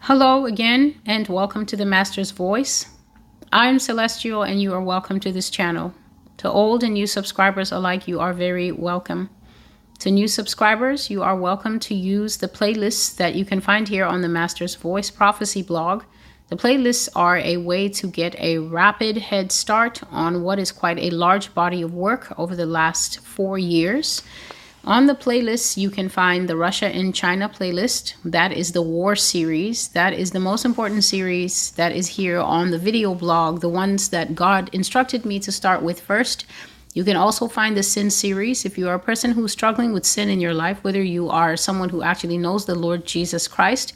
Hello again, and welcome to the Master's Voice. I'm Celestial, and you are welcome to this channel. To old and new subscribers alike, you are very welcome. To new subscribers, you are welcome to use the playlists that you can find here on the Master's Voice Prophecy blog. The playlists are a way to get a rapid head start on what is quite a large body of work over the last four years. On the playlist, you can find the Russia and China playlist. That is the war series. That is the most important series that is here on the video blog, the ones that God instructed me to start with first. You can also find the sin series if you are a person who's struggling with sin in your life, whether you are someone who actually knows the Lord Jesus Christ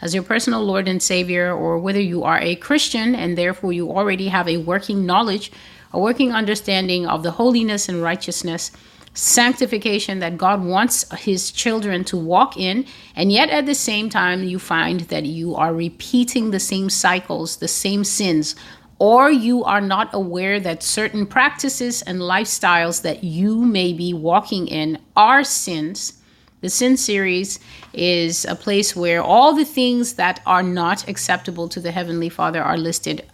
as your personal Lord and Savior, or whether you are a Christian and therefore you already have a working knowledge, a working understanding of the holiness and righteousness sanctification that God wants his children to walk in, and yet at the same time, you find that you are repeating the same cycles, the same sins, or you are not aware that certain practices and lifestyles that you may be walking in are sins. The Sin series is a place where all the things that are not acceptable to the Heavenly Father are listed.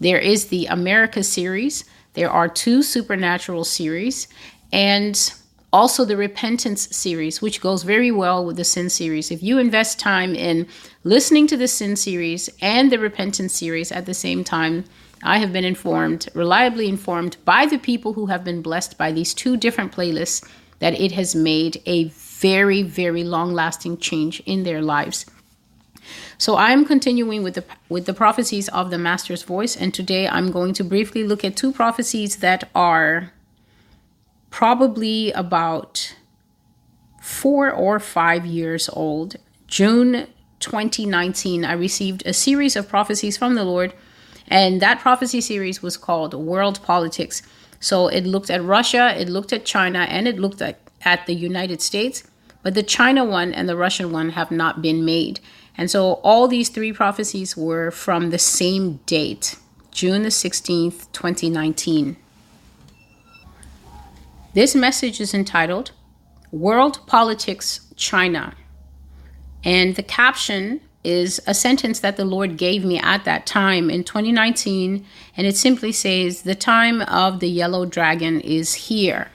There is the America series, there are two supernatural series, and also the repentance series which goes very well with the sin series. If you invest time in listening to the sin series and the repentance series at the same time i have been informed reliably informed by the people who have been blessed by these two different playlists that it has made a very very long lasting change in their lives. So I'm continuing with the with the prophecies of the master's voice and today I'm going to briefly look at two prophecies that are probably about four or five years old. June 2019, I received a series of prophecies from the Lord, and that prophecy series was called World Politics. So it looked at Russia, it looked at China, and it looked at, at the United States. But the China one and the Russian one have not been made. And so all these three prophecies were from the same date, June the 16th, 2019. This message is entitled World Politics China. And the caption is a sentence that the Lord gave me at that time in 2019. And it simply says, The time of the yellow dragon is here.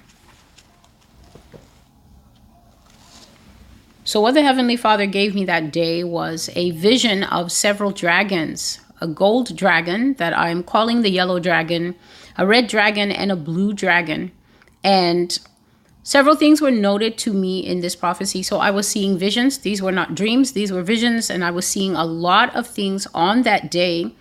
So, what the Heavenly Father gave me that day was a vision of several dragons a gold dragon that I'm calling the yellow dragon, a red dragon, and a blue dragon. And several things were noted to me in this prophecy. So I was seeing visions. These were not dreams, these were visions. And I was seeing a lot of things on that day.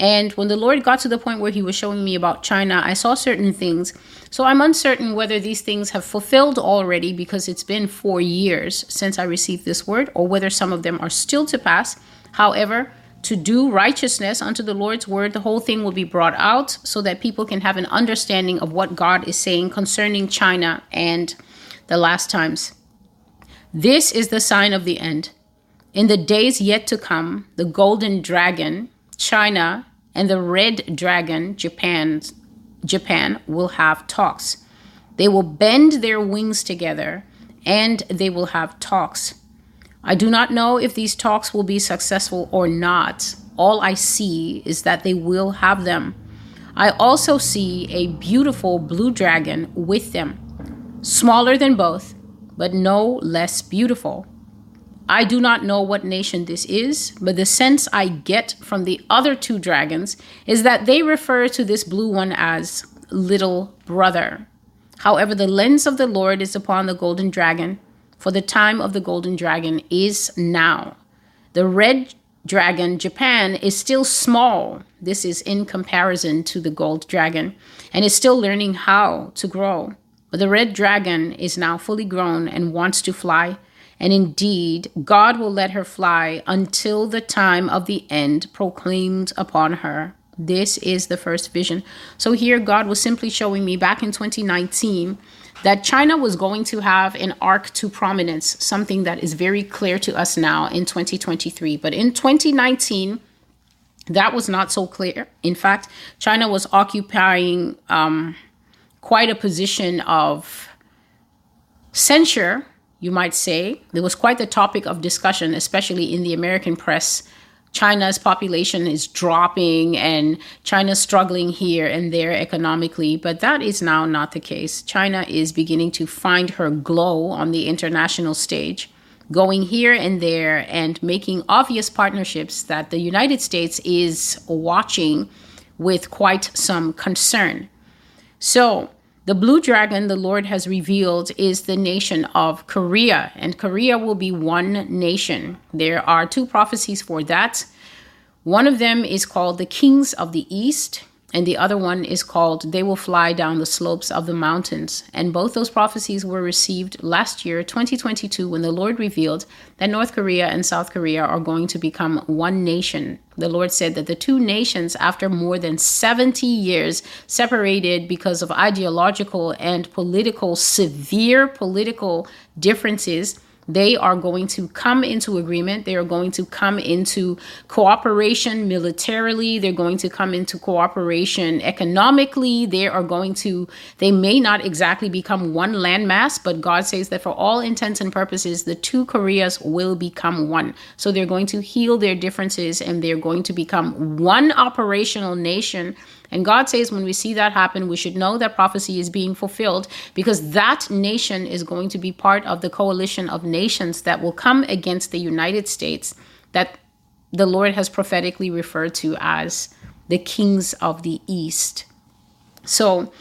And when the Lord got to the point where He was showing me about China, I saw certain things. So I'm uncertain whether these things have fulfilled already because it's been four years since I received this word, or whether some of them are still to pass. However, to do righteousness unto the Lord's word, the whole thing will be brought out so that people can have an understanding of what God is saying concerning China and the last times. This is the sign of the end. In the days yet to come, the golden dragon, China, and the red dragon, Japan, Japan will have talks. They will bend their wings together and they will have talks. I do not know if these talks will be successful or not. All I see is that they will have them. I also see a beautiful blue dragon with them, smaller than both, but no less beautiful. I do not know what nation this is, but the sense I get from the other two dragons is that they refer to this blue one as little brother. However, the lens of the Lord is upon the golden dragon, for the time of the golden dragon is now. The red dragon, Japan, is still small. This is in comparison to the gold dragon and is still learning how to grow. But the red dragon is now fully grown and wants to fly. And indeed, God will let her fly until the time of the end proclaimed upon her. This is the first vision. So here, God was simply showing me back in 2019 that China was going to have an arc to prominence, something that is very clear to us now in 2023. But in 2019, that was not so clear. In fact, China was occupying um, quite a position of censure, you might say. There was quite the topic of discussion, especially in the American press, China's population is dropping and China's struggling here and there economically, but that is now not the case. China is beginning to find her glow on the international stage, going here and there and making obvious partnerships that the United States is watching with quite some concern. So, the blue dragon the Lord has revealed is the nation of Korea, and Korea will be one nation. There are two prophecies for that. One of them is called the Kings of the East, and the other one is called They Will Fly Down the Slopes of the Mountains. And both those prophecies were received last year, 2022, when the Lord revealed that North Korea and South Korea are going to become one nation. The Lord said that the two nations, after more than 70 years separated because of ideological and political, severe political differences, they are going to come into agreement. They are going to come into cooperation militarily. They're going to come into cooperation economically. They are going to, they may not exactly become one landmass, but God says that for all intents and purposes, the two Koreas will become one. So they're going to heal their differences and they're going to become one operational nation and God says when we see that happen, we should know that prophecy is being fulfilled because that nation is going to be part of the coalition of nations that will come against the United States that the Lord has prophetically referred to as the kings of the East. So,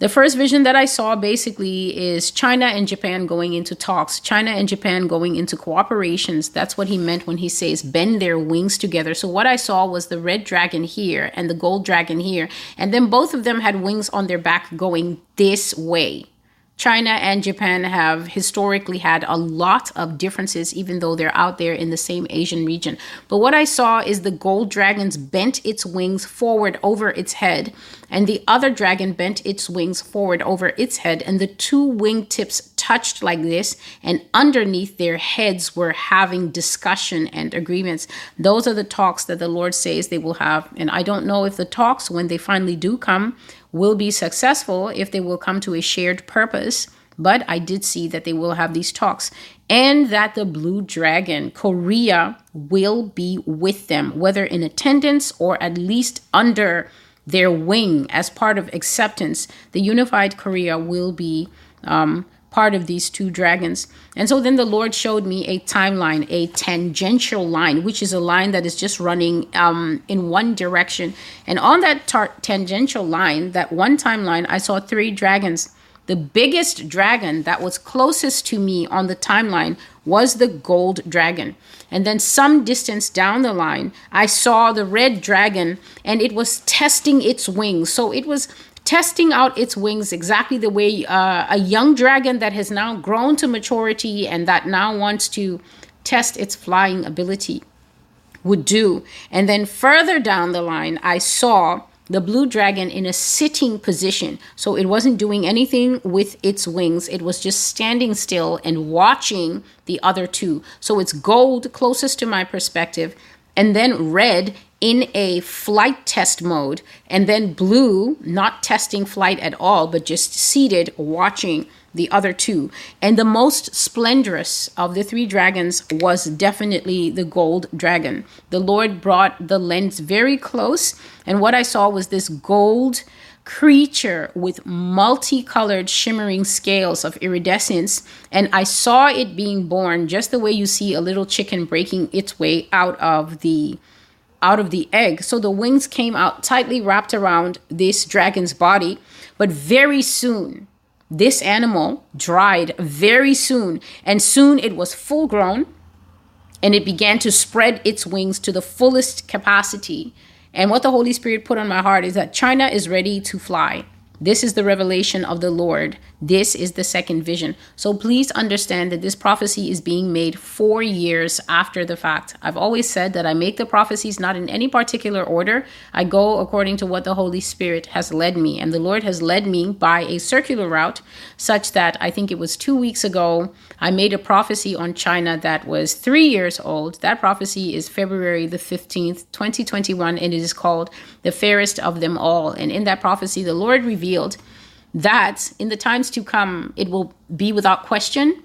the first vision that I saw basically is China and Japan going into talks, China and Japan going into cooperations. That's what he meant when he says bend their wings together. So, what I saw was the red dragon here and the gold dragon here. And then both of them had wings on their back going this way. China and Japan have historically had a lot of differences, even though they're out there in the same Asian region. But what I saw is the gold dragons bent its wings forward over its head, and the other dragon bent its wings forward over its head, and the two wingtips touched like this, and underneath their heads were having discussion and agreements. Those are the talks that the Lord says they will have. And I don't know if the talks, when they finally do come, will be successful if they will come to a shared purpose. But I did see that they will have these talks and that the Blue Dragon, Korea, will be with them, whether in attendance or at least under their wing as part of acceptance. The unified Korea will be um, part of these two dragons. And so then the Lord showed me a timeline, a tangential line, which is a line that is just running um, in one direction. And on that tar- tangential line, that one timeline, I saw three dragons. The biggest dragon that was closest to me on the timeline was the gold dragon. And then some distance down the line, I saw the red dragon and it was testing its wings. So it was testing out its wings exactly the way uh, a young dragon that has now grown to maturity and that now wants to test its flying ability would do. And then further down the line, I saw the blue dragon in a sitting position. So it wasn't doing anything with its wings, it was just standing still and watching the other two. So it's gold closest to my perspective, and then red in a flight test mode, and then blue, not testing flight at all, but just seated watching the other two. And the most splendorous of the three dragons was definitely the gold dragon. The Lord brought the lens very close, and what I saw was this gold creature with multicolored shimmering scales of iridescence and i saw it being born just the way you see a little chicken breaking its way out of the out of the egg. So the wings came out tightly wrapped around this dragon's body. But very soon, this animal dried very soon. And soon it was full grown and it began to spread its wings to the fullest capacity. And what the Holy Spirit put on my heart is that China is ready to fly. This is the revelation of the Lord. This is the second vision. So please understand that this prophecy is being made four years after the fact. I've always said that I make the prophecies not in any particular order. I go according to what the Holy Spirit has led me. And the Lord has led me by a circular route, such that I think it was two weeks ago, I made a prophecy on China that was three years old. That prophecy is February the 15th, 2021, and it is called The Fairest of Them All. And in that prophecy, the Lord revealed that in the times to come, it will be without question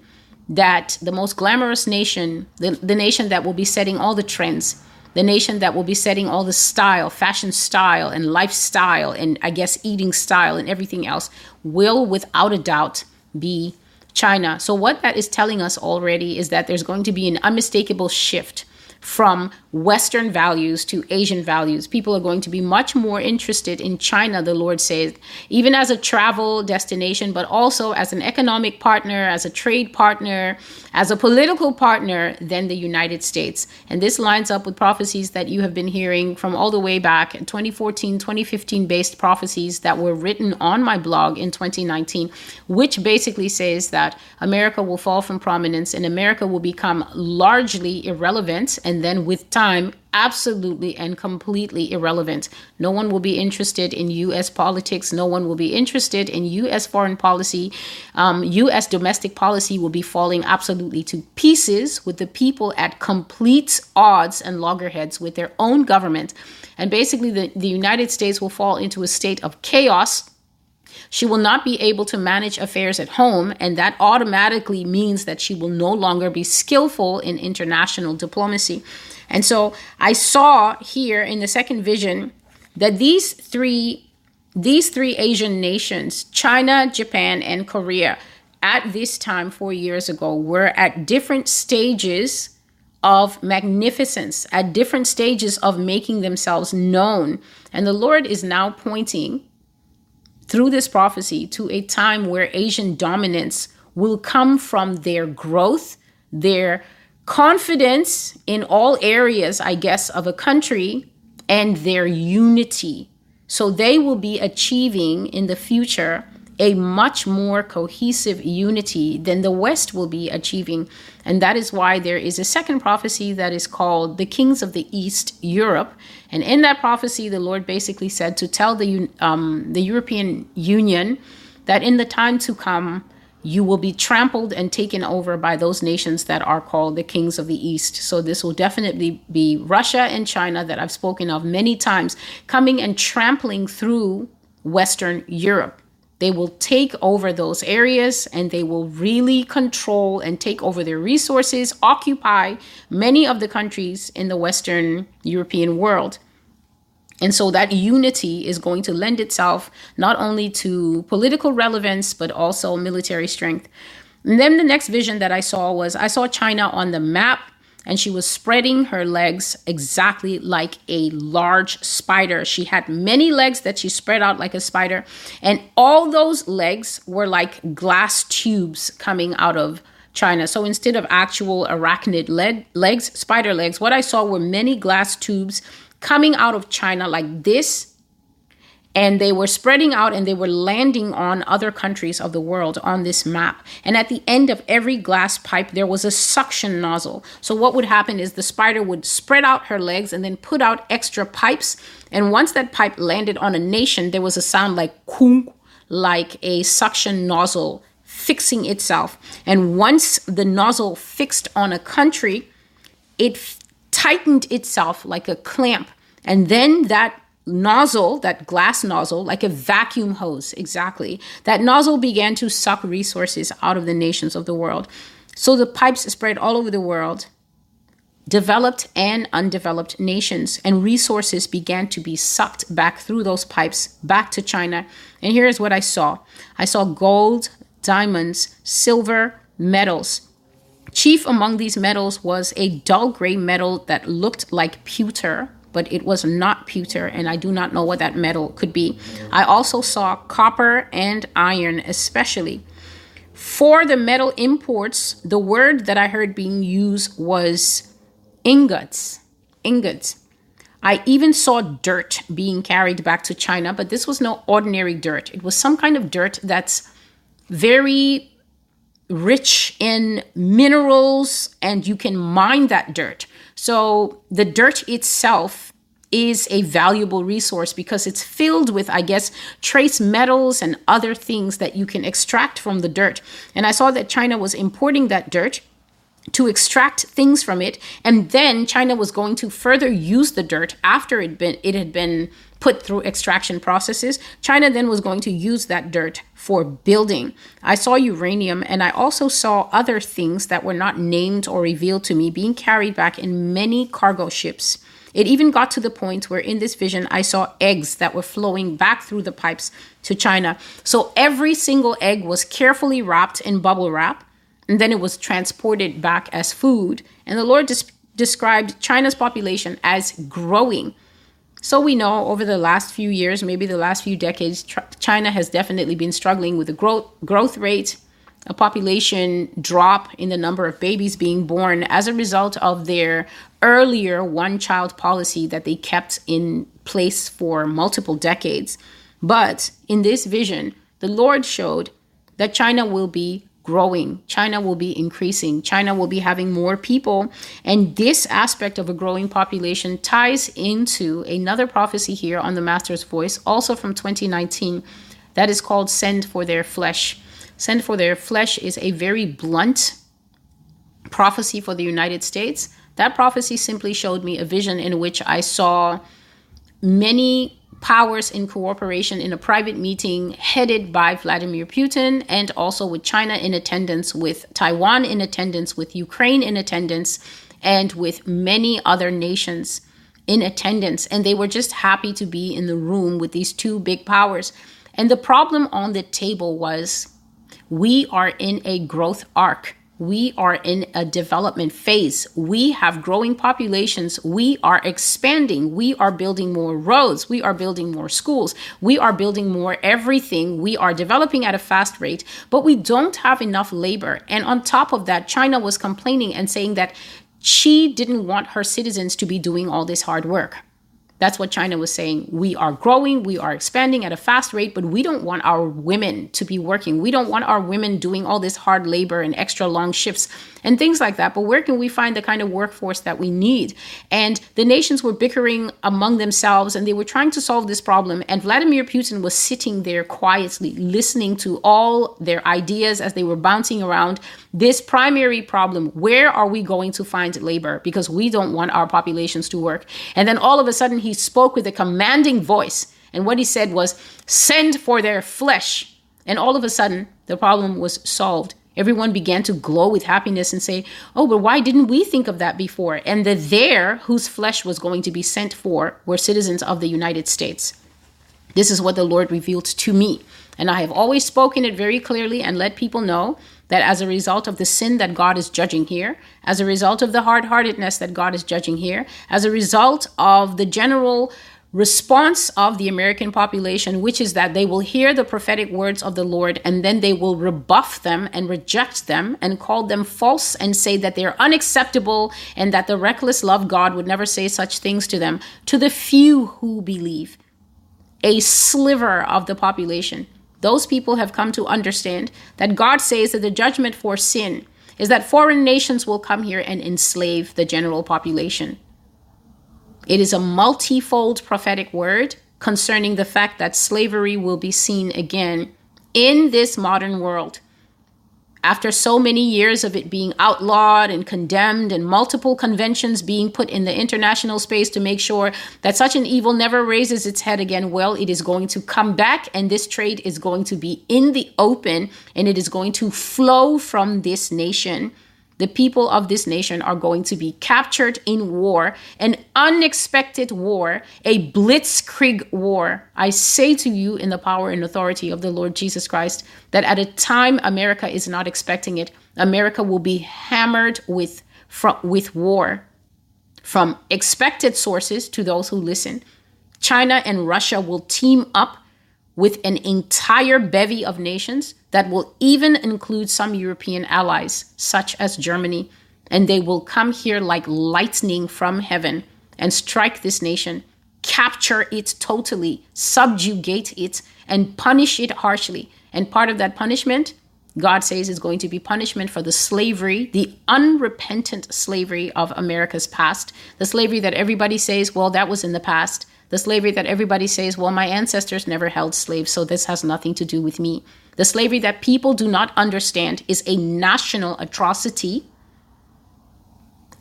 that the most glamorous nation, the, the nation that will be setting all the trends, the nation that will be setting all the style, fashion style, and lifestyle, and I guess eating style and everything else, will without a doubt be China. So, what that is telling us already is that there's going to be an unmistakable shift from Western values to Asian values. People are going to be much more interested in China, the Lord says, even as a travel destination, but also as an economic partner, as a trade partner, as a political partner than the United States. And this lines up with prophecies that you have been hearing from all the way back in 2014, 2015 based prophecies that were written on my blog in 2019, which basically says that America will fall from prominence and America will become largely irrelevant. And then with time, absolutely and completely irrelevant. No one will be interested in U.S. politics. No one will be interested in U.S. foreign policy. Um, U.S. domestic policy will be falling absolutely to pieces with the people at complete odds and loggerheads with their own government. And basically, the, the United States will fall into a state of chaos. She will not be able to manage affairs at home, and that automatically means that she will no longer be skillful in international diplomacy. And so I saw here in the second vision that these three these three Asian nations, China, Japan, and Korea, at this time 4 years ago were at different stages of magnificence, at different stages of making themselves known. And the Lord is now pointing through this prophecy to a time where Asian dominance will come from their growth, their confidence in all areas, I guess, of a country and their unity. So they will be achieving in the future a much more cohesive unity than the West will be achieving. And that is why there is a second prophecy that is called the Kings of the East Europe. And in that prophecy, the Lord basically said to tell the, um, the European Union that in the time to come, you will be trampled and taken over by those nations that are called the kings of the east. So, this will definitely be Russia and China that I've spoken of many times coming and trampling through Western Europe. They will take over those areas and they will really control and take over their resources, occupy many of the countries in the Western European world. And so that unity is going to lend itself not only to political relevance, but also military strength. And then the next vision that I saw was I saw China on the map and she was spreading her legs exactly like a large spider. She had many legs that she spread out like a spider, and all those legs were like glass tubes coming out of China. So instead of actual arachnid leg, legs, spider legs, what I saw were many glass tubes coming out of China like this. And they were spreading out and they were landing on other countries of the world on this map. And at the end of every glass pipe, there was a suction nozzle. So, what would happen is the spider would spread out her legs and then put out extra pipes. And once that pipe landed on a nation, there was a sound like kunk, like a suction nozzle fixing itself. And once the nozzle fixed on a country, it tightened itself like a clamp. And then that nozzle, that glass nozzle, like a vacuum hose, exactly, that nozzle began to suck resources out of the nations of the world. So the pipes spread all over the world, developed and undeveloped nations, and resources began to be sucked back through those pipes back to China. And here's what I saw I saw gold, diamonds, silver, metals Chief among these metals was a dull gray metal that looked like pewter, but it was not pewter, and I do not know what that metal could be. I also saw copper and iron, especially. For the metal imports, the word that I heard being used was ingots. Ingots. I even saw dirt being carried back to China, but this was no ordinary dirt. It was some kind of dirt that's very rich in minerals and you can mine that dirt. So the dirt itself is a valuable resource because it's filled with, I guess, trace metals and other things that you can extract from the dirt. And I saw that China was importing that dirt to extract things from it and then China was going to further use the dirt after it been it had been put through extraction processes. China then was going to use that dirt for building. I saw uranium and I also saw other things that were not named or revealed to me being carried back in many cargo ships. It even got to the point where in this vision I saw eggs that were flowing back through the pipes to China. So every single egg was carefully wrapped in bubble wrap and then it was transported back as food. And the Lord des- described China's population as growing. So we know over the last few years, maybe the last few decades, China has definitely been struggling with the growth growth rate, a population drop in the number of babies being born as a result of their earlier one-child policy that they kept in place for multiple decades. But in this vision, the Lord showed that China will be growing. China will be increasing. China will be having more people. And this aspect of a growing population ties into another prophecy here on the Master's Voice, also from 2019, that is called Send for Their Flesh. Send for Their Flesh is a very blunt prophecy for the United States. That prophecy simply showed me a vision in which I saw many powers in cooperation in a private meeting headed by Vladimir Putin and also with China in attendance, with Taiwan in attendance, with Ukraine in attendance, and with many other nations in attendance. And they were just happy to be in the room with these two big powers. And the problem on the table was we are in a growth arc we are in a development phase. We have growing populations. We are expanding. We are building more roads. We are building more schools. We are building more everything. We are developing at a fast rate, but we don't have enough labor. And on top of that, China was complaining and saying that she didn't want her citizens to be doing all this hard work. That's what China was saying. We are growing, we are expanding at a fast rate, but we don't want our women to be working. We don't want our women doing all this hard labor and extra long shifts and things like that. But where can we find the kind of workforce that we need? And the nations were bickering among themselves and they were trying to solve this problem. And Vladimir Putin was sitting there quietly, listening to all their ideas as they were bouncing around this primary problem where are we going to find labor? Because we don't want our populations to work. And then all of a sudden, he spoke with a commanding voice. And what he said was, Send for their flesh. And all of a sudden, the problem was solved. Everyone began to glow with happiness and say, Oh, but why didn't we think of that before? And the there whose flesh was going to be sent for were citizens of the United States. This is what the Lord revealed to me. And I have always spoken it very clearly and let people know that as a result of the sin that God is judging here, as a result of the hard heartedness that God is judging here, as a result of the general response of the American population, which is that they will hear the prophetic words of the Lord and then they will rebuff them and reject them and call them false and say that they're unacceptable and that the reckless love God would never say such things to them. To the few who believe, a sliver of the population those people have come to understand that God says that the judgment for sin is that foreign nations will come here and enslave the general population. It is a multifold prophetic word concerning the fact that slavery will be seen again in this modern world. After so many years of it being outlawed and condemned and multiple conventions being put in the international space to make sure that such an evil never raises its head again, well, it is going to come back and this trade is going to be in the open and it is going to flow from this nation the people of this nation are going to be captured in war, an unexpected war, a blitzkrieg war. I say to you, in the power and authority of the Lord Jesus Christ, that at a time America is not expecting it, America will be hammered with, from, with war from expected sources to those who listen. China and Russia will team up with an entire bevy of nations that will even include some European allies, such as Germany, and they will come here like lightning from heaven and strike this nation, capture it totally, subjugate it, and punish it harshly. And part of that punishment, God says, is going to be punishment for the slavery, the unrepentant slavery of America's past, the slavery that everybody says, well, that was in the past the slavery that everybody says, well, my ancestors never held slaves, so this has nothing to do with me. The slavery that people do not understand is a national atrocity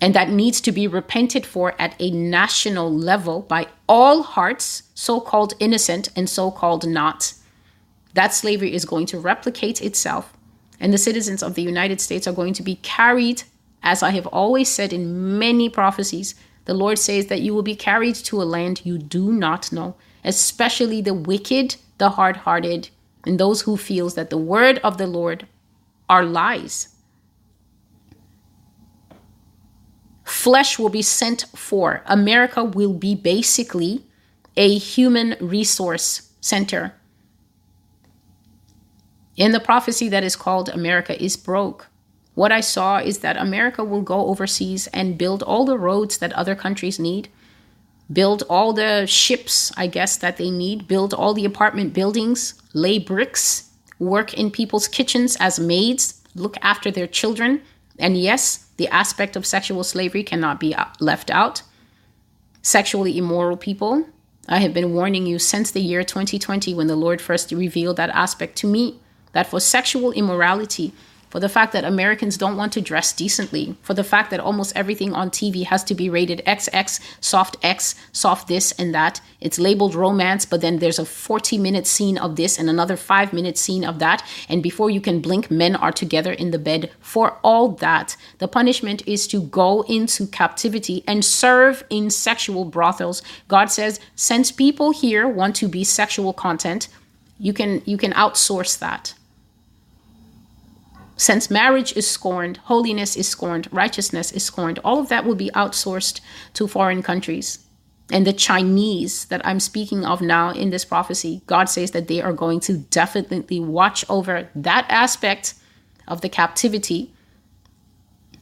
and that needs to be repented for at a national level by all hearts, so called innocent and so called not. That slavery is going to replicate itself, and the citizens of the United States are going to be carried, as I have always said in many prophecies. The Lord says that you will be carried to a land you do not know, especially the wicked, the hard hearted, and those who feels that the word of the Lord are lies. flesh will be sent for. America will be basically a human resource center. In the prophecy that is called America is Broke, what I saw is that America will go overseas and build all the roads that other countries need, build all the ships, I guess, that they need, build all the apartment buildings, lay bricks, work in people's kitchens as maids, look after their children. And yes, the aspect of sexual slavery cannot be left out. Sexually immoral people. I have been warning you since the year 2020 when the Lord first revealed that aspect to me that for sexual immorality, for the fact that Americans don't want to dress decently, for the fact that almost everything on TV has to be rated XX, soft X, soft this and that. It's labeled romance, but then there's a 40 minute scene of this and another five minute scene of that. And before you can blink, men are together in the bed. For all that, the punishment is to go into captivity and serve in sexual brothels. God says, since people here want to be sexual content, you can you can outsource that since marriage is scorned, holiness is scorned, righteousness is scorned, all of that will be outsourced to foreign countries. And the Chinese that I'm speaking of now in this prophecy, God says that they are going to definitely watch over that aspect of the captivity.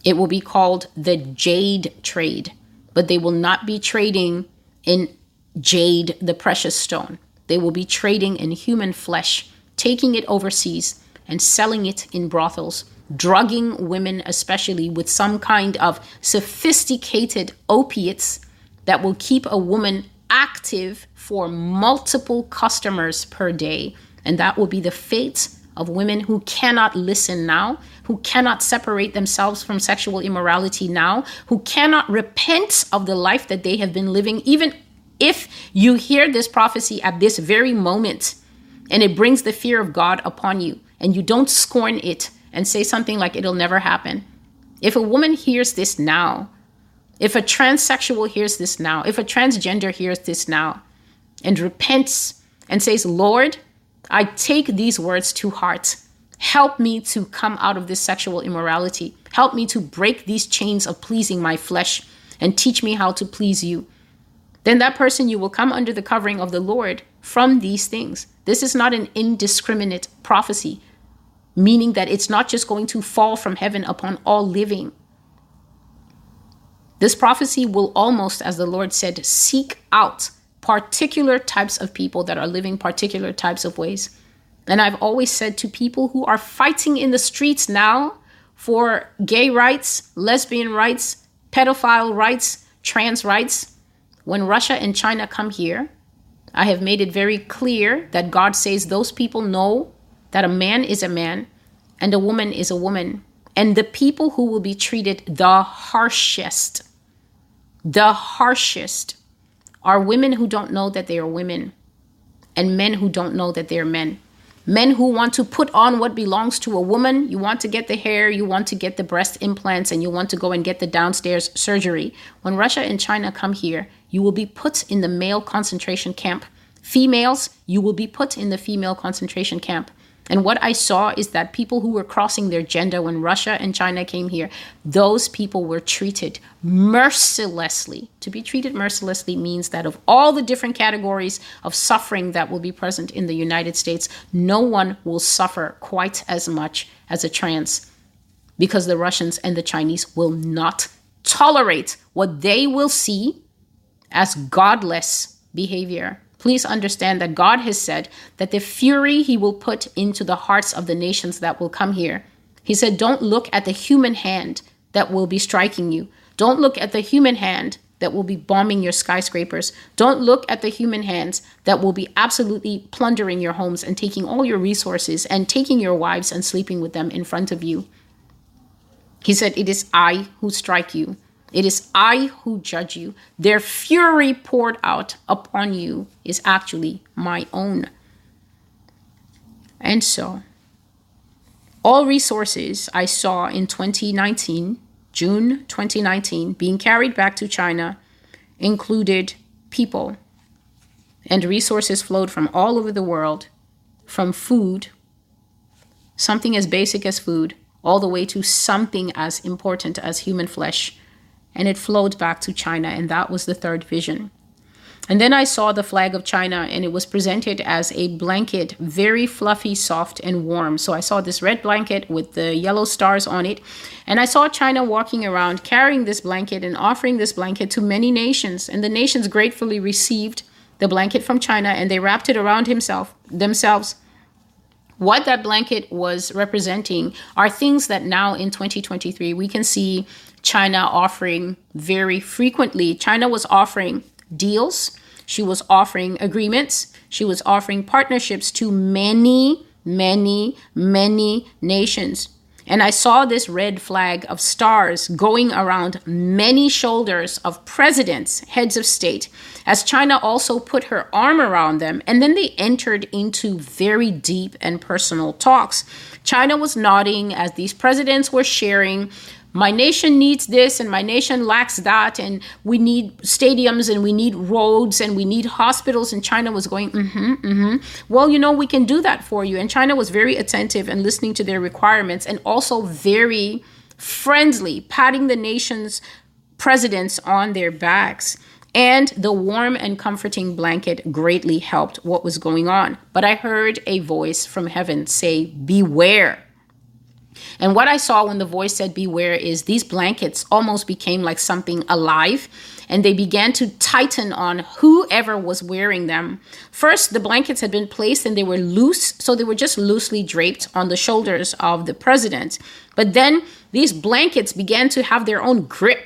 It will be called the jade trade, but they will not be trading in jade, the precious stone. They will be trading in human flesh, taking it overseas and selling it in brothels, drugging women, especially with some kind of sophisticated opiates that will keep a woman active for multiple customers per day. And that will be the fate of women who cannot listen now, who cannot separate themselves from sexual immorality now, who cannot repent of the life that they have been living, even if you hear this prophecy at this very moment and it brings the fear of God upon you and you don't scorn it and say something like it'll never happen. If a woman hears this now, if a transsexual hears this now, if a transgender hears this now and repents and says, Lord, I take these words to heart. Help me to come out of this sexual immorality. Help me to break these chains of pleasing my flesh and teach me how to please you. Then that person you will come under the covering of the Lord from these things. This is not an indiscriminate prophecy meaning that it's not just going to fall from heaven upon all living. This prophecy will almost, as the Lord said, seek out particular types of people that are living particular types of ways. And I've always said to people who are fighting in the streets now for gay rights, lesbian rights, pedophile rights, trans rights, when Russia and China come here, I have made it very clear that God says those people know that a man is a man and a woman is a woman. And the people who will be treated the harshest, the harshest, are women who don't know that they are women and men who don't know that they're men. Men who want to put on what belongs to a woman. You want to get the hair, you want to get the breast implants, and you want to go and get the downstairs surgery. When Russia and China come here, you will be put in the male concentration camp. Females, you will be put in the female concentration camp. And what I saw is that people who were crossing their gender when Russia and China came here, those people were treated mercilessly. To be treated mercilessly means that of all the different categories of suffering that will be present in the United States, no one will suffer quite as much as a trans because the Russians and the Chinese will not tolerate what they will see as godless behavior Please understand that God has said that the fury he will put into the hearts of the nations that will come here. He said, Don't look at the human hand that will be striking you. Don't look at the human hand that will be bombing your skyscrapers. Don't look at the human hands that will be absolutely plundering your homes and taking all your resources and taking your wives and sleeping with them in front of you. He said, It is I who strike you. It is I who judge you. Their fury poured out upon you is actually my own. And so, all resources I saw in 2019, June 2019, being carried back to China included people, and resources flowed from all over the world, from food, something as basic as food, all the way to something as important as human flesh. And it flowed back to China, and that was the third vision. And then I saw the flag of China, and it was presented as a blanket, very fluffy, soft, and warm. So I saw this red blanket with the yellow stars on it. And I saw China walking around carrying this blanket and offering this blanket to many nations. And the nations gratefully received the blanket from China and they wrapped it around himself themselves. What that blanket was representing are things that now in 2023 we can see China offering very frequently. China was offering deals, she was offering agreements, she was offering partnerships to many, many, many nations. And I saw this red flag of stars going around many shoulders of presidents, heads of state, as China also put her arm around them. And then they entered into very deep and personal talks. China was nodding as these presidents were sharing my nation needs this and my nation lacks that and we need stadiums and we need roads and we need hospitals and china was going mm-hmm mm-hmm well you know we can do that for you and china was very attentive and listening to their requirements and also very friendly patting the nation's presidents on their backs and the warm and comforting blanket greatly helped what was going on. But I heard a voice from heaven say, Beware. And what I saw when the voice said beware is these blankets almost became like something alive and they began to tighten on whoever was wearing them. First, the blankets had been placed and they were loose, so they were just loosely draped on the shoulders of the president. But then these blankets began to have their own grip.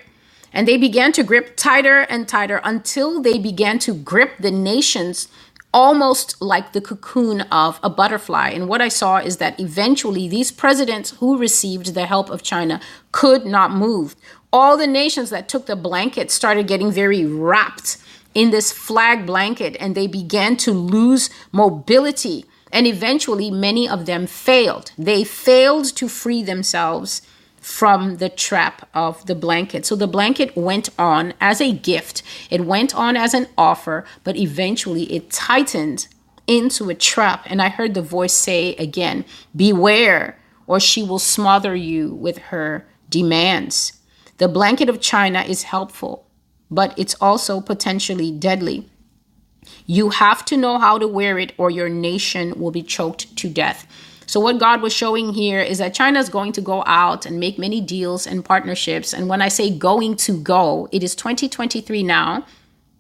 And they began to grip tighter and tighter until they began to grip the nations almost like the cocoon of a butterfly. And what I saw is that eventually these presidents who received the help of China could not move. All the nations that took the blanket started getting very wrapped in this flag blanket and they began to lose mobility. And eventually, many of them failed. They failed to free themselves from the trap of the blanket. So the blanket went on as a gift, it went on as an offer, but eventually it tightened into a trap. And I heard the voice say again, Beware, or she will smother you with her demands. The blanket of China is helpful, but it's also potentially deadly. You have to know how to wear it, or your nation will be choked to death. So, what God was showing here is that China is going to go out and make many deals and partnerships. And when I say going to go, it is 2023 now.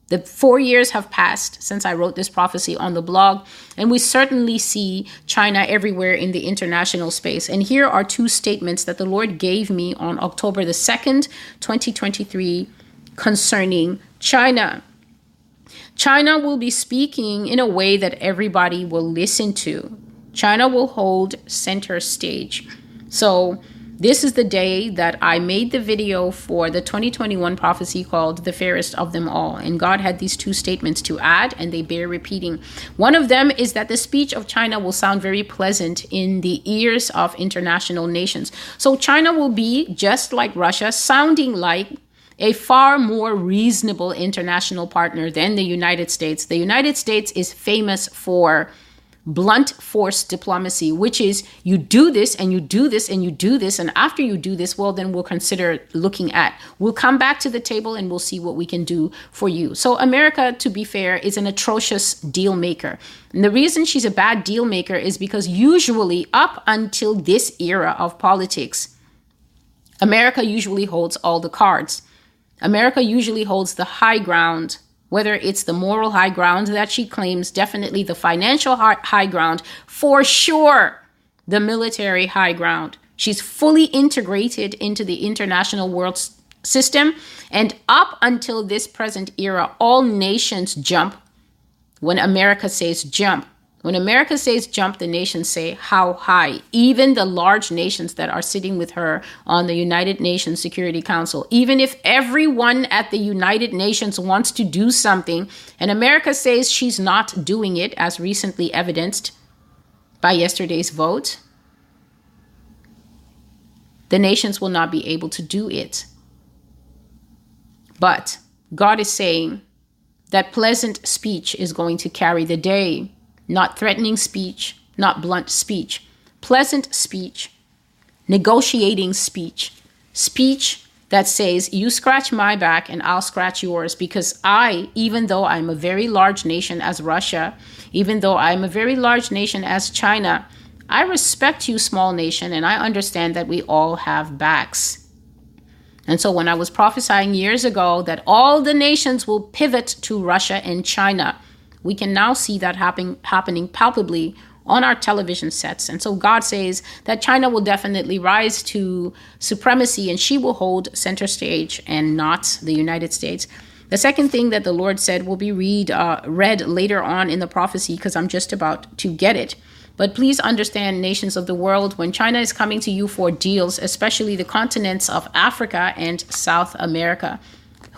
The four years have passed since I wrote this prophecy on the blog, and we certainly see China everywhere in the international space. And here are two statements that the Lord gave me on October the 2nd, 2023, concerning China. China will be speaking in a way that everybody will listen to. China will hold center stage. So, this is the day that I made the video for the 2021 prophecy called The Fairest of Them All. And God had these two statements to add, and they bear repeating. One of them is that the speech of China will sound very pleasant in the ears of international nations. So, China will be just like Russia, sounding like a far more reasonable international partner than the United States. The United States is famous for blunt force diplomacy, which is you do this and you do this and you do this. And after you do this, well, then we'll consider looking at, we'll come back to the table and we'll see what we can do for you. So, America, to be fair, is an atrocious deal maker. And the reason she's a bad deal maker is because usually, up until this era of politics, America usually holds all the cards. America usually holds the high ground whether it's the moral high ground that she claims, definitely the financial high ground, for sure the military high ground. She's fully integrated into the international world system. And up until this present era, all nations jump when America says jump. When America says jump, the nations say how high. Even the large nations that are sitting with her on the United Nations Security Council, even if everyone at the United Nations wants to do something and America says she's not doing it, as recently evidenced by yesterday's vote, the nations will not be able to do it. But God is saying that pleasant speech is going to carry the day not threatening speech, not blunt speech, pleasant speech, negotiating speech, speech that says, You scratch my back and I'll scratch yours because I, even though I'm a very large nation as Russia, even though I'm a very large nation as China, I respect you, small nation, and I understand that we all have backs. And so when I was prophesying years ago that all the nations will pivot to Russia and China, we can now see that happen, happening palpably on our television sets. And so God says that China will definitely rise to supremacy and she will hold center stage and not the United States. The second thing that the Lord said will be read uh, read later on in the prophecy because I'm just about to get it. But please understand, nations of the world, when China is coming to you for deals, especially the continents of Africa and South America,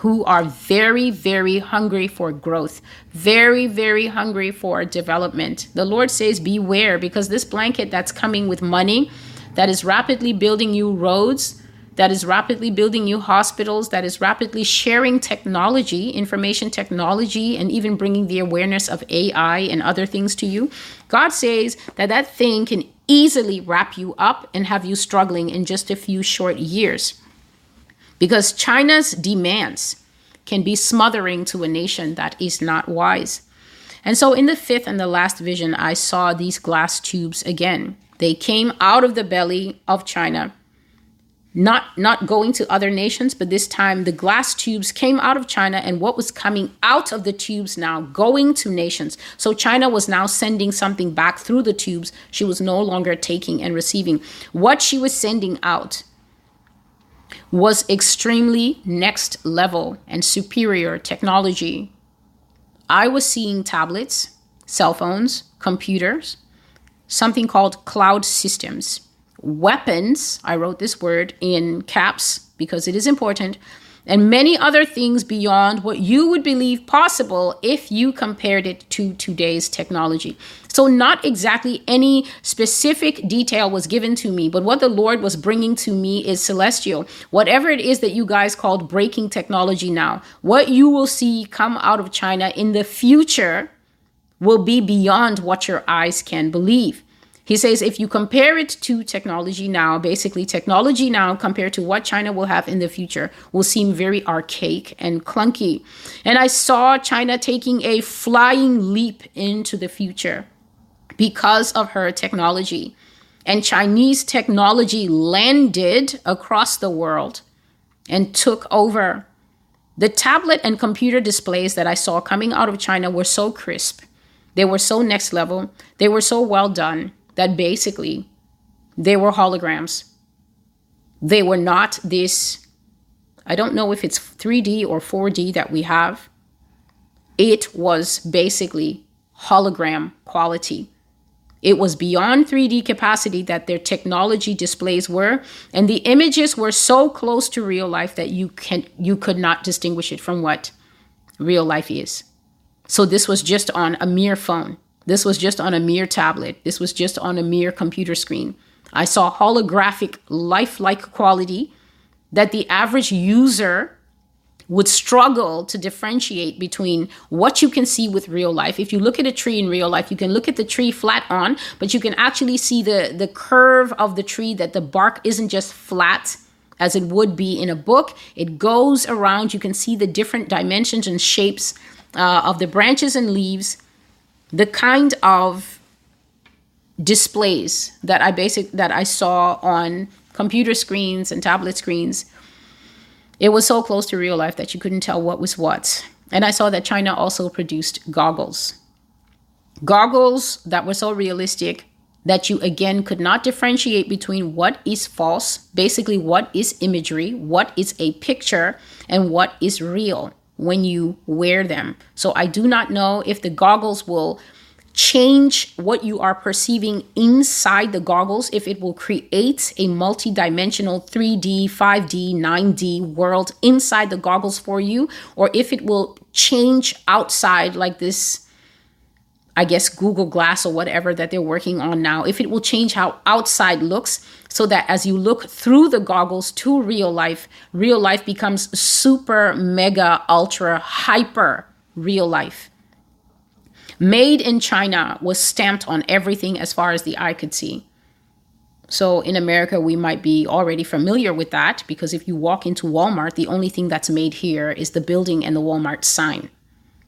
who are very, very hungry for growth, very, very hungry for development. The Lord says, Beware, because this blanket that's coming with money, that is rapidly building you roads, that is rapidly building you hospitals, that is rapidly sharing technology, information technology, and even bringing the awareness of AI and other things to you. God says that that thing can easily wrap you up and have you struggling in just a few short years because China's demands can be smothering to a nation that is not wise. And so, in the fifth and the last vision, I saw these glass tubes again. They came out of the belly of China, not, not going to other nations, but this time the glass tubes came out of China, and what was coming out of the tubes now going to nations. So, China was now sending something back through the tubes. She was no longer taking and receiving. What she was sending out was extremely next level and superior technology. I was seeing tablets, cell phones, computers, something called cloud systems, weapons. I wrote this word in caps because it is important and many other things beyond what you would believe possible if you compared it to today's technology. So, not exactly any specific detail was given to me, but what the Lord was bringing to me is celestial. Whatever it is that you guys called breaking technology now, what you will see come out of China in the future will be beyond what your eyes can believe. He says if you compare it to technology now, basically technology now compared to what China will have in the future will seem very archaic and clunky. And I saw China taking a flying leap into the future because of her technology. And Chinese technology landed across the world and took over. The tablet and computer displays that I saw coming out of China were so crisp. They were so next level. They were so well done that basically they were holograms. They were not this, I don't know if it's 3D or 4D that we have. It was basically hologram quality. It was beyond 3D capacity that their technology displays were, and the images were so close to real life that you can you could not distinguish it from what real life is. So this was just on a mere phone. This was just on a mere tablet. This was just on a mere computer screen. I saw holographic, lifelike quality that the average user would struggle to differentiate between what you can see with real life. If you look at a tree in real life, you can look at the tree flat on, but you can actually see the, the curve of the tree that the bark isn't just flat as it would be in a book. It goes around. You can see the different dimensions and shapes uh, of the branches and leaves the kind of displays that I basic that I saw on computer screens and tablet screens, it was so close to real life that you couldn't tell what was what. And I saw that China also produced goggles. Goggles that were so realistic that you again could not differentiate between what is false, basically, what is imagery, what is a picture, and what is real when you wear them. So I do not know if the goggles will change what you are perceiving inside the goggles, if it will create a multi-dimensional 3D, 5D, 9D world inside the goggles for you, or if it will change outside like this I guess Google Glass or whatever that they're working on now, if it will change how outside looks so that as you look through the goggles to real life, real life becomes super, mega, ultra, hyper real life. Made in China was stamped on everything as far as the eye could see. So in America, we might be already familiar with that because if you walk into Walmart, the only thing that's made here is the building and the Walmart sign.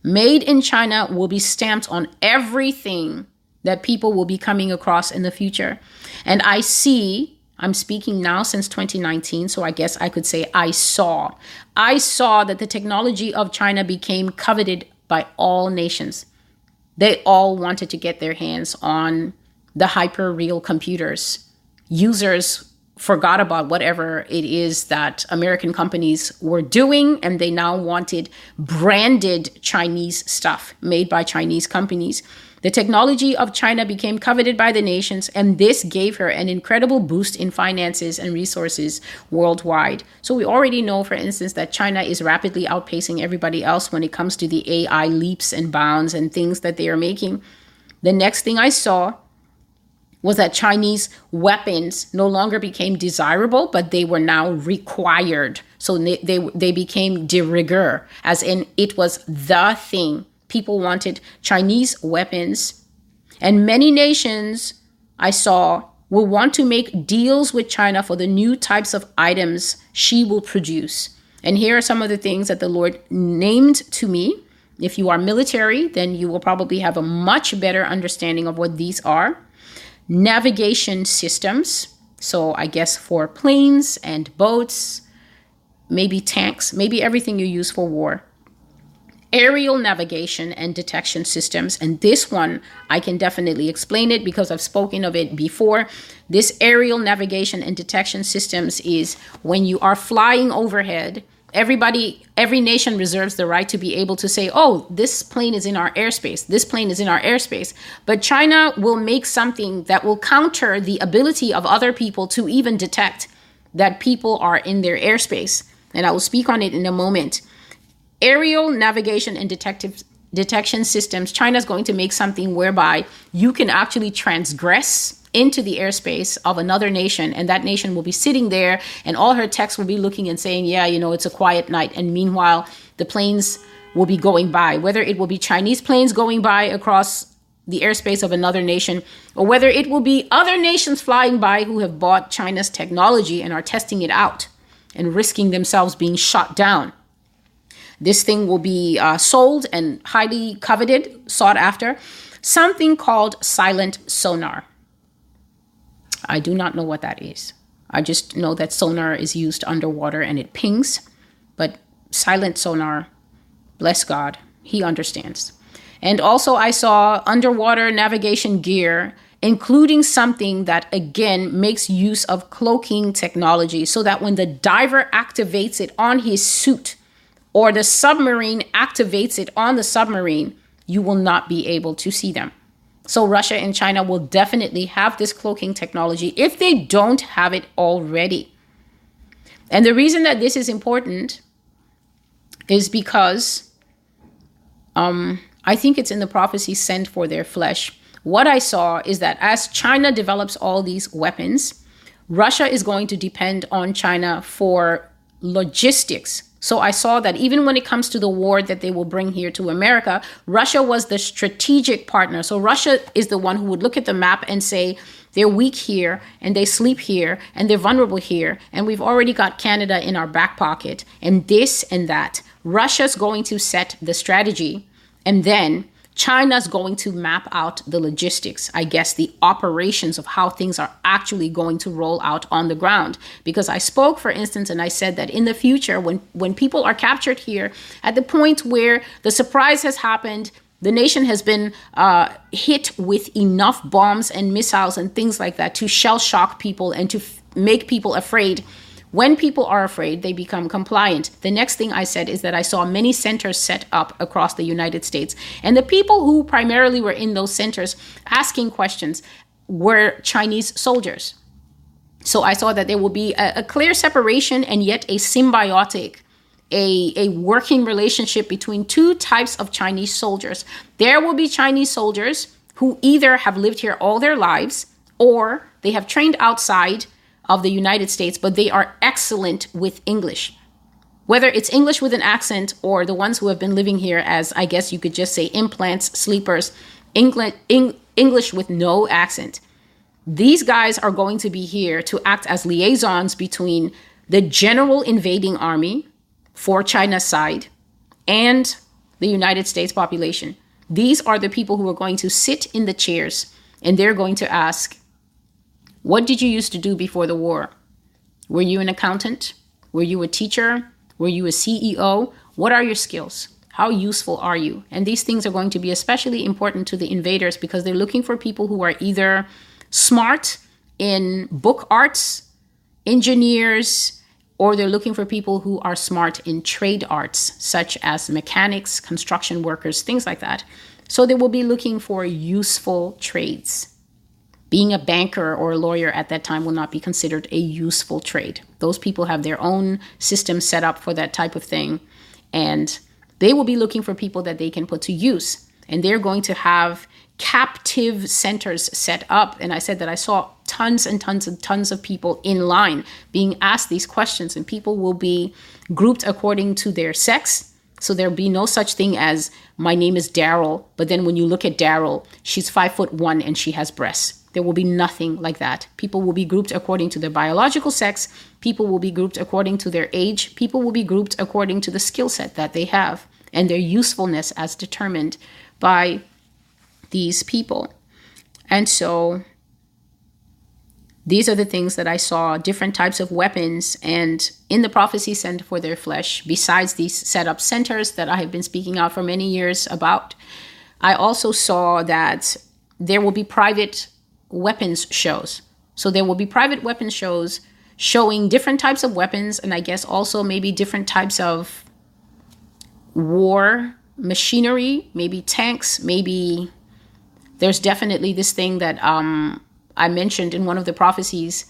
Made in China will be stamped on everything that people will be coming across in the future. And I see, I'm speaking now since 2019, so I guess I could say I saw. I saw that the technology of China became coveted by all nations. They all wanted to get their hands on the hyper real computers. Users forgot about whatever it is that American companies were doing, and they now wanted branded Chinese stuff made by Chinese companies. The technology of China became coveted by the nations, and this gave her an incredible boost in finances and resources worldwide. So, we already know, for instance, that China is rapidly outpacing everybody else when it comes to the AI leaps and bounds and things that they are making. The next thing I saw was that Chinese weapons no longer became desirable, but they were now required. So they, they, they became de rigueur, as in it was the thing. People wanted Chinese weapons. And many nations I saw will want to make deals with China for the new types of items she will produce. And here are some of the things that the Lord named to me. If you are military, then you will probably have a much better understanding of what these are navigation systems. So, I guess for planes and boats, maybe tanks, maybe everything you use for war. Aerial navigation and detection systems. And this one, I can definitely explain it because I've spoken of it before. This aerial navigation and detection systems is when you are flying overhead everybody every nation reserves the right to be able to say oh this plane is in our airspace this plane is in our airspace. But china will make something that will counter the ability of other people to even detect that people are in their airspace. And i will speak on it in a moment. Aerial navigation and detective detection systems china is going to make something whereby you can actually transgress into the airspace of another nation, and that nation will be sitting there, and all her techs will be looking and saying, Yeah, you know, it's a quiet night. And meanwhile, the planes will be going by, whether it will be Chinese planes going by across the airspace of another nation, or whether it will be other nations flying by who have bought China's technology and are testing it out and risking themselves being shot down. This thing will be uh, sold and highly coveted, sought after. Something called silent sonar. I do not know what that is. I just know that sonar is used underwater and it pings, but silent sonar, bless God, he understands. And also, I saw underwater navigation gear, including something that again makes use of cloaking technology so that when the diver activates it on his suit or the submarine activates it on the submarine, you will not be able to see them. So Russia and China will definitely have this cloaking technology if they don't have it already. And the reason that this is important is because um, I think it's in the prophecy sent for their flesh. What I saw is that as China develops all these weapons, Russia is going to depend on China for logistics so I saw that even when it comes to the war that they will bring here to America, Russia was the strategic partner. So Russia is the one who would look at the map and say, they're weak here and they sleep here and they're vulnerable here. And we've already got Canada in our back pocket and this and that. Russia's going to set the strategy and then China's going to map out the logistics, I guess, the operations of how things are actually going to roll out on the ground. Because I spoke, for instance, and I said that in the future, when, when people are captured here, at the point where the surprise has happened, the nation has been uh, hit with enough bombs and missiles and things like that to shell shock people and to f- make people afraid When people are afraid, they become compliant. The next thing I said is that I saw many centers set up across the United States. And the people who primarily were in those centers asking questions were Chinese soldiers. So I saw that there will be a, a clear separation and yet a symbiotic a, a working relationship between two types of Chinese soldiers. There will be Chinese soldiers who either have lived here all their lives or they have trained outside of the United States, but they are excellent with English. Whether it's English with an accent or the ones who have been living here as, I guess you could just say, implants, sleepers, England, Eng- English with no accent. These guys are going to be here to act as liaisons between the general invading army for China's side and the United States population. These are the people who are going to sit in the chairs and they're going to ask, what did you used to do before the war? Were you an accountant? Were you a teacher? Were you a CEO? What are your skills? How useful are you? And these things are going to be especially important to the invaders because they're looking for people who are either smart in book arts, engineers, or they're looking for people who are smart in trade arts, such as mechanics, construction workers, things like that. So they will be looking for useful trades being a banker or a lawyer at that time will not be considered a useful trade. Those people have their own system set up for that type of thing, and they will be looking for people that they can put to use. And they're going to have captive centers set up. And I said that I saw tons and tons and tons of people in line being asked these questions, and people will be grouped according to their sex. So there'll be no such thing as my name is Daryl, but then when you look at Daryl, she's five foot one and she has breasts there will be nothing like that. People will be grouped according to their biological sex. People will be grouped according to their age. People will be grouped according to the skill set that they have and their usefulness as determined by these people. And so these are the things that I saw different types of weapons and in the prophecy sent for their flesh, besides these set up centers that I have been speaking out for many years about. I also saw that there will be private weapons shows. So there will be private weapons shows showing different types of weapons and I guess also maybe different types of war machinery, maybe tanks, maybe there's definitely this thing that um, I mentioned in one of the prophecies.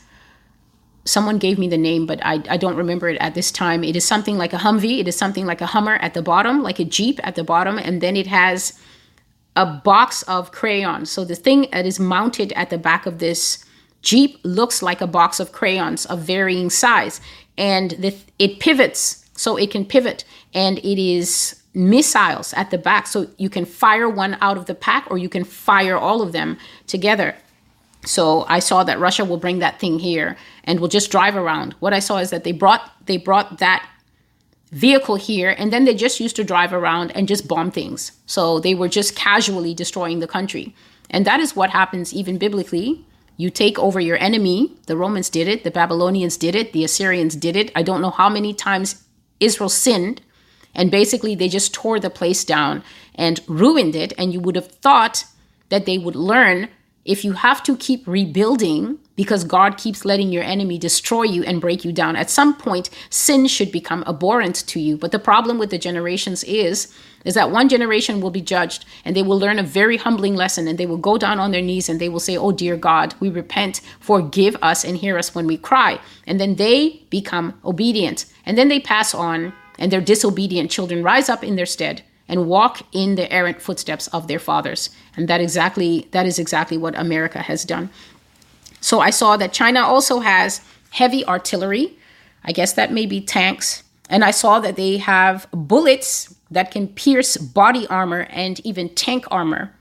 Someone gave me the name, but I, I don't remember it at this time. It is something like a Humvee. It is something like a Hummer at the bottom, like a Jeep at the bottom, and then it has a box of crayons. So the thing that is mounted at the back of this Jeep looks like a box of crayons of varying size. And the, it pivots, so it can pivot. And it is missiles at the back. So you can fire one out of the pack or you can fire all of them together. So I saw that Russia will bring that thing here and will just drive around. What I saw is that they brought they brought that vehicle here and then they just used to drive around and just bomb things. So they were just casually destroying the country. And that is what happens even biblically. You take over your enemy. The romans did it. The babylonians did it. The assyrians did it. I don't know how many times israel sinned and basically they just tore the place down and ruined it. And you would have thought that they would learn if you have to keep rebuilding because God keeps letting your enemy destroy you and break you down. At some point, sin should become abhorrent to you. But the problem with the generations is is that one generation will be judged and they will learn a very humbling lesson and they will go down on their knees and they will say, "Oh dear God, we repent. Forgive us and hear us when we cry." And then they become obedient. And then they pass on and their disobedient children rise up in their stead and walk in the errant footsteps of their fathers. And that exactly that is exactly what America has done. So I saw that China also has heavy artillery. I guess that may be tanks. And I saw that they have bullets that can pierce body armor and even tank armor.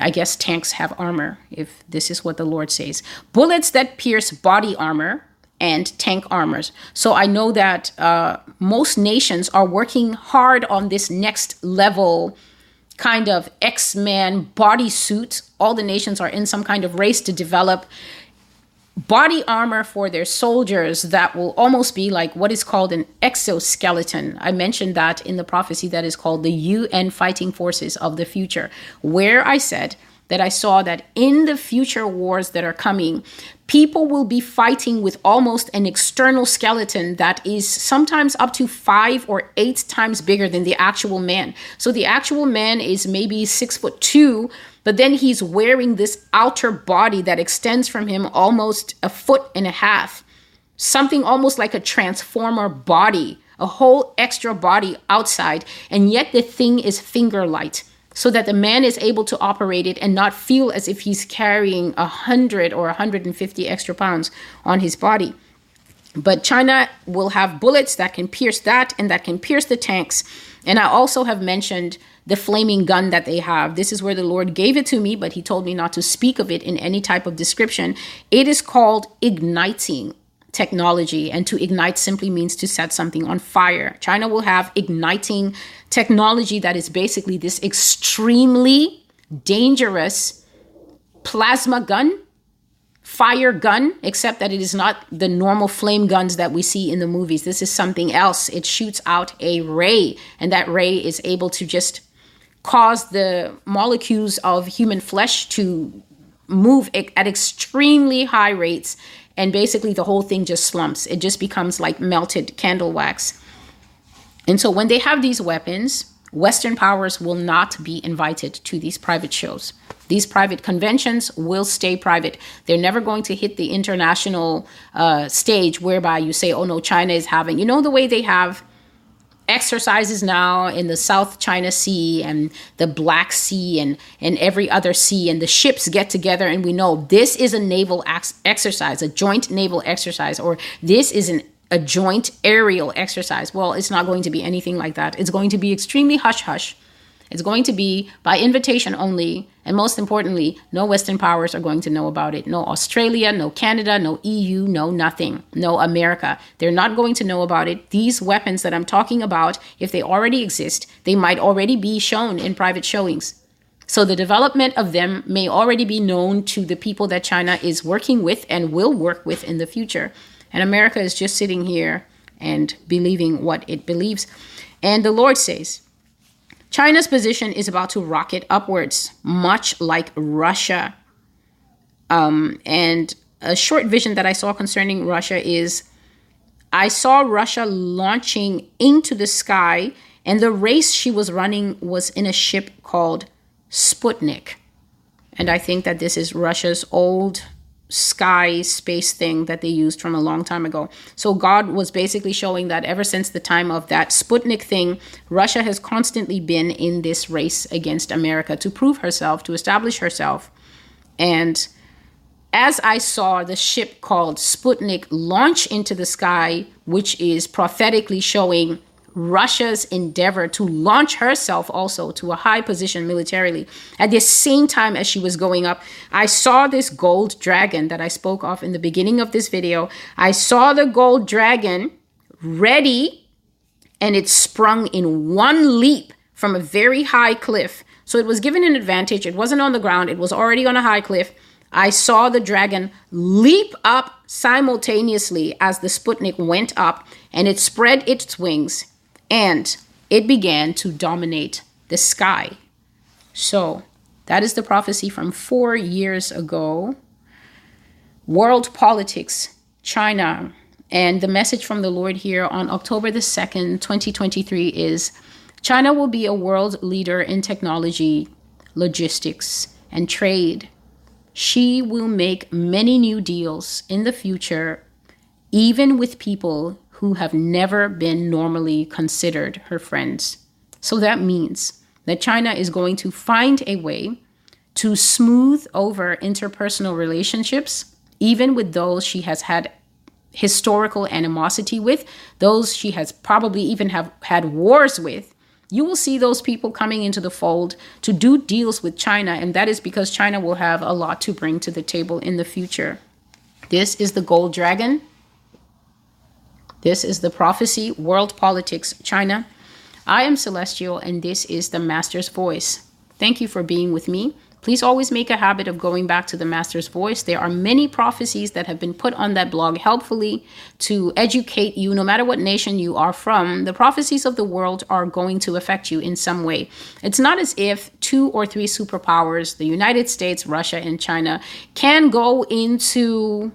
I guess tanks have armor, if this is what the Lord says. Bullets that pierce body armor and tank armors. So I know that uh, most nations are working hard on this next level kind of X Men bodysuit. All the nations are in some kind of race to develop body armor for their soldiers that will almost be like what is called an exoskeleton. I mentioned that in the prophecy that is called the UN Fighting Forces of the Future, where I said that I saw that in the future wars that are coming, people will be fighting with almost an external skeleton that is sometimes up to five or eight times bigger than the actual man. So the actual man is maybe six foot two, but then he's wearing this outer body that extends from him almost a foot and a half, something almost like a transformer body, a whole extra body outside, and yet the thing is finger light so that the man is able to operate it and not feel as if he's carrying a 100 or 150 extra pounds on his body. But China will have bullets that can pierce that and that can pierce the tanks. And I also have mentioned the flaming gun that they have. This is where the Lord gave it to me, but He told me not to speak of it in any type of description. It is called igniting technology, and to ignite simply means to set something on fire. China will have igniting technology that is basically this extremely dangerous plasma gun, fire gun, except that it is not the normal flame guns that we see in the movies. This is something else. It shoots out a ray, and that ray is able to just cause the molecules of human flesh to move at extremely high rates and basically the whole thing just slumps. It just becomes like melted candle wax. And so when they have these weapons, Western powers will not be invited to these private shows. These private conventions will stay private. They're never going to hit the international uh, stage whereby you say, oh no, China is having, you know, the way they have exercises now in the South China Sea and the Black Sea and, and every other sea, and the ships get together, and we know this is a naval ex- exercise, a joint naval exercise, or this is an a joint aerial exercise. Well, it's not going to be anything like that. It's going to be extremely hush hush it's going to be by invitation only. And most importantly, no Western powers are going to know about it. No Australia, no Canada, no EU, no nothing, no America. They're not going to know about it. These weapons that I'm talking about, if they already exist, they might already be shown in private showings. So the development of them may already be known to the people that China is working with and will work with in the future. And America is just sitting here and believing what it believes. And the Lord says, China's position is about to rocket upwards, much like Russia. Um, and a short vision that I saw concerning Russia is I saw Russia launching into the sky, and the race she was running was in a ship called Sputnik. And I think that this is Russia's old sky space thing that they used from a long time ago. So God was basically showing that ever since the time of that Sputnik thing, Russia has constantly been in this race against America to prove herself, to establish herself. And as I saw the ship called Sputnik launch into the sky, which is prophetically showing Russia's endeavor to launch herself also to a high position militarily. At the same time as she was going up, I saw this gold dragon that I spoke of in the beginning of this video. I saw the gold dragon ready and it sprung in one leap from a very high cliff. So it was given an advantage. It wasn't on the ground, it was already on a high cliff. I saw the dragon leap up simultaneously as the Sputnik went up and it spread its wings and it began to dominate the sky. So, that is the prophecy from four years ago. World politics, China, and the message from the Lord here on October the 2nd, 2023 is China will be a world leader in technology, logistics, and trade. She will make many new deals in the future, even with people who have never been normally considered her friends. So that means that China is going to find a way to smooth over interpersonal relationships, even with those she has had historical animosity with, those she has probably even have had wars with. You will see those people coming into the fold to do deals with China, and that is because China will have a lot to bring to the table in the future. This is the gold dragon this is the prophecy, world politics, China. I am Celestial, and this is the Master's Voice. Thank you for being with me. Please always make a habit of going back to the Master's Voice. There are many prophecies that have been put on that blog helpfully to educate you, no matter what nation you are from. The prophecies of the world are going to affect you in some way. It's not as if two or three superpowers, the United States, Russia, and China, can go into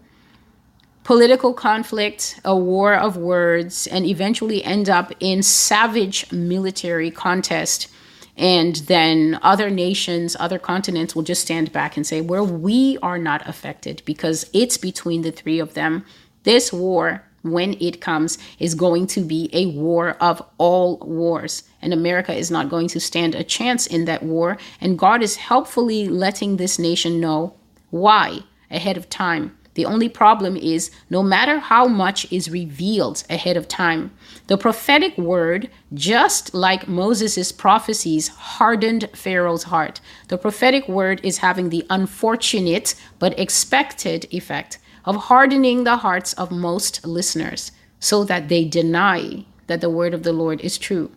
political conflict, a war of words, and eventually end up in savage military contest and then other nations, other continents will just stand back and say, where we are not affected because it's between the three of them. This war, when it comes, is going to be a war of all wars. And America is not going to stand a chance in that war. And God is helpfully letting this nation know why ahead of time the only problem is no matter how much is revealed ahead of time, the prophetic word, just like Moses' prophecies, hardened Pharaoh's heart. The prophetic word is having the unfortunate but expected effect of hardening the hearts of most listeners so that they deny that the word of the Lord is true,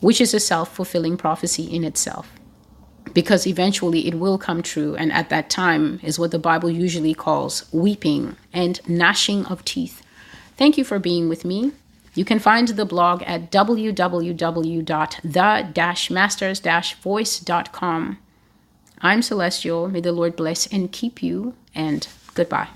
which is a self fulfilling prophecy in itself because eventually it will come true. And at that time is what the Bible usually calls weeping and gnashing of teeth. Thank you for being with me. You can find the blog at www.the-masters-voice.com. I'm Celestial. May the Lord bless and keep you, and goodbye.